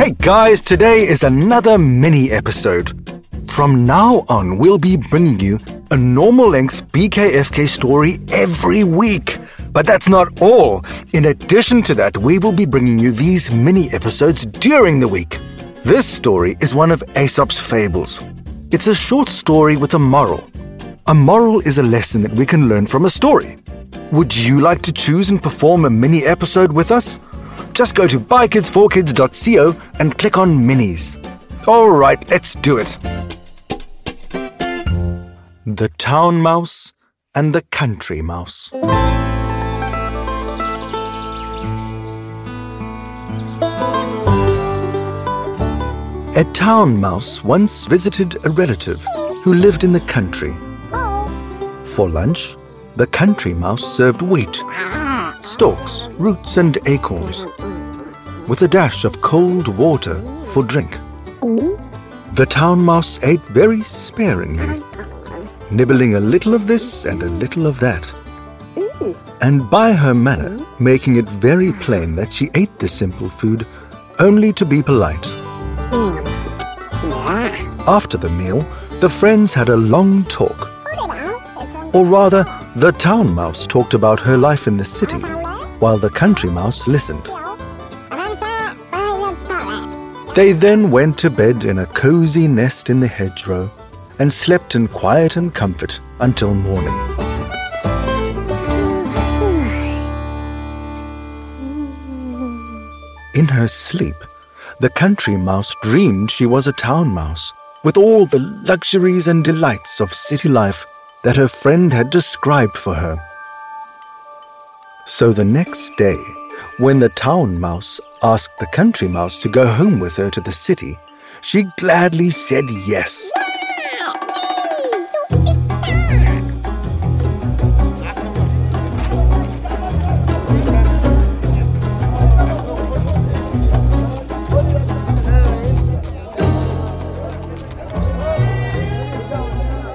Hey guys, today is another mini episode. From now on, we'll be bringing you a normal length BKFK story every week. But that's not all. In addition to that, we will be bringing you these mini episodes during the week. This story is one of Aesop's fables. It's a short story with a moral. A moral is a lesson that we can learn from a story. Would you like to choose and perform a mini episode with us? Just go to bykids4kids.co and click on minis. All right, let's do it. The Town Mouse and the Country Mouse. A town mouse once visited a relative who lived in the country. Oh. For lunch, the country mouse served wheat, stalks, roots, and acorns, with a dash of cold water for drink. The town mouse ate very sparingly, nibbling a little of this and a little of that, and by her manner making it very plain that she ate the simple food only to be polite. After the meal, the friends had a long talk. Or rather, the town mouse talked about her life in the city, while the country mouse listened. They then went to bed in a cozy nest in the hedgerow and slept in quiet and comfort until morning. In her sleep, the country mouse dreamed she was a town mouse, with all the luxuries and delights of city life that her friend had described for her. So the next day, when the town mouse asked the country mouse to go home with her to the city, she gladly said yes.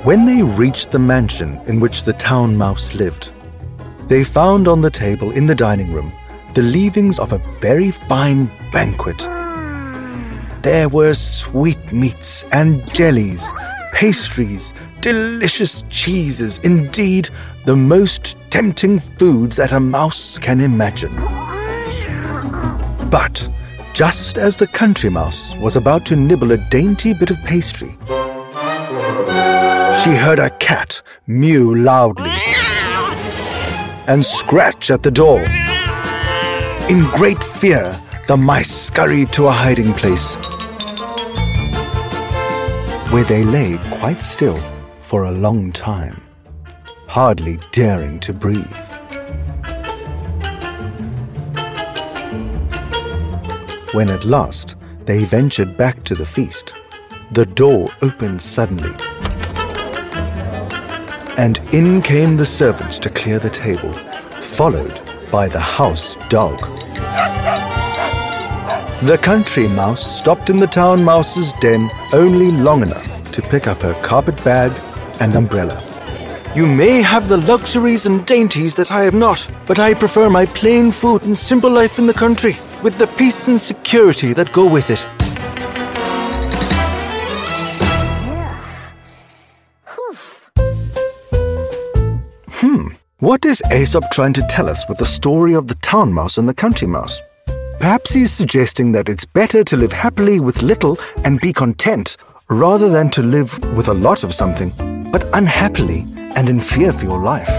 When they reached the mansion in which the town mouse lived, they found on the table in the dining room the leavings of a very fine banquet. There were sweetmeats and jellies, pastries, delicious cheeses, indeed, the most tempting foods that a mouse can imagine. But just as the country mouse was about to nibble a dainty bit of pastry, she heard a cat mew loudly and scratch at the door. In great fear, the mice scurried to a hiding place where they lay quite still for a long time, hardly daring to breathe. When at last they ventured back to the feast, the door opened suddenly and in came the servants to clear the table, followed by the house dog. The country mouse stopped in the town mouse's den only long enough to pick up her carpet bag and umbrella. You may have the luxuries and dainties that I have not, but I prefer my plain food and simple life in the country, with the peace and security that go with it. What is Aesop trying to tell us with the story of the town mouse and the country mouse? Perhaps he's suggesting that it's better to live happily with little and be content, rather than to live with a lot of something, but unhappily and in fear for your life.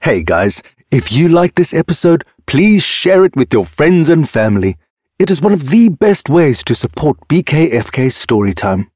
Hey guys, if you like this episode, please share it with your friends and family. It is one of the best ways to support BKFK Storytime.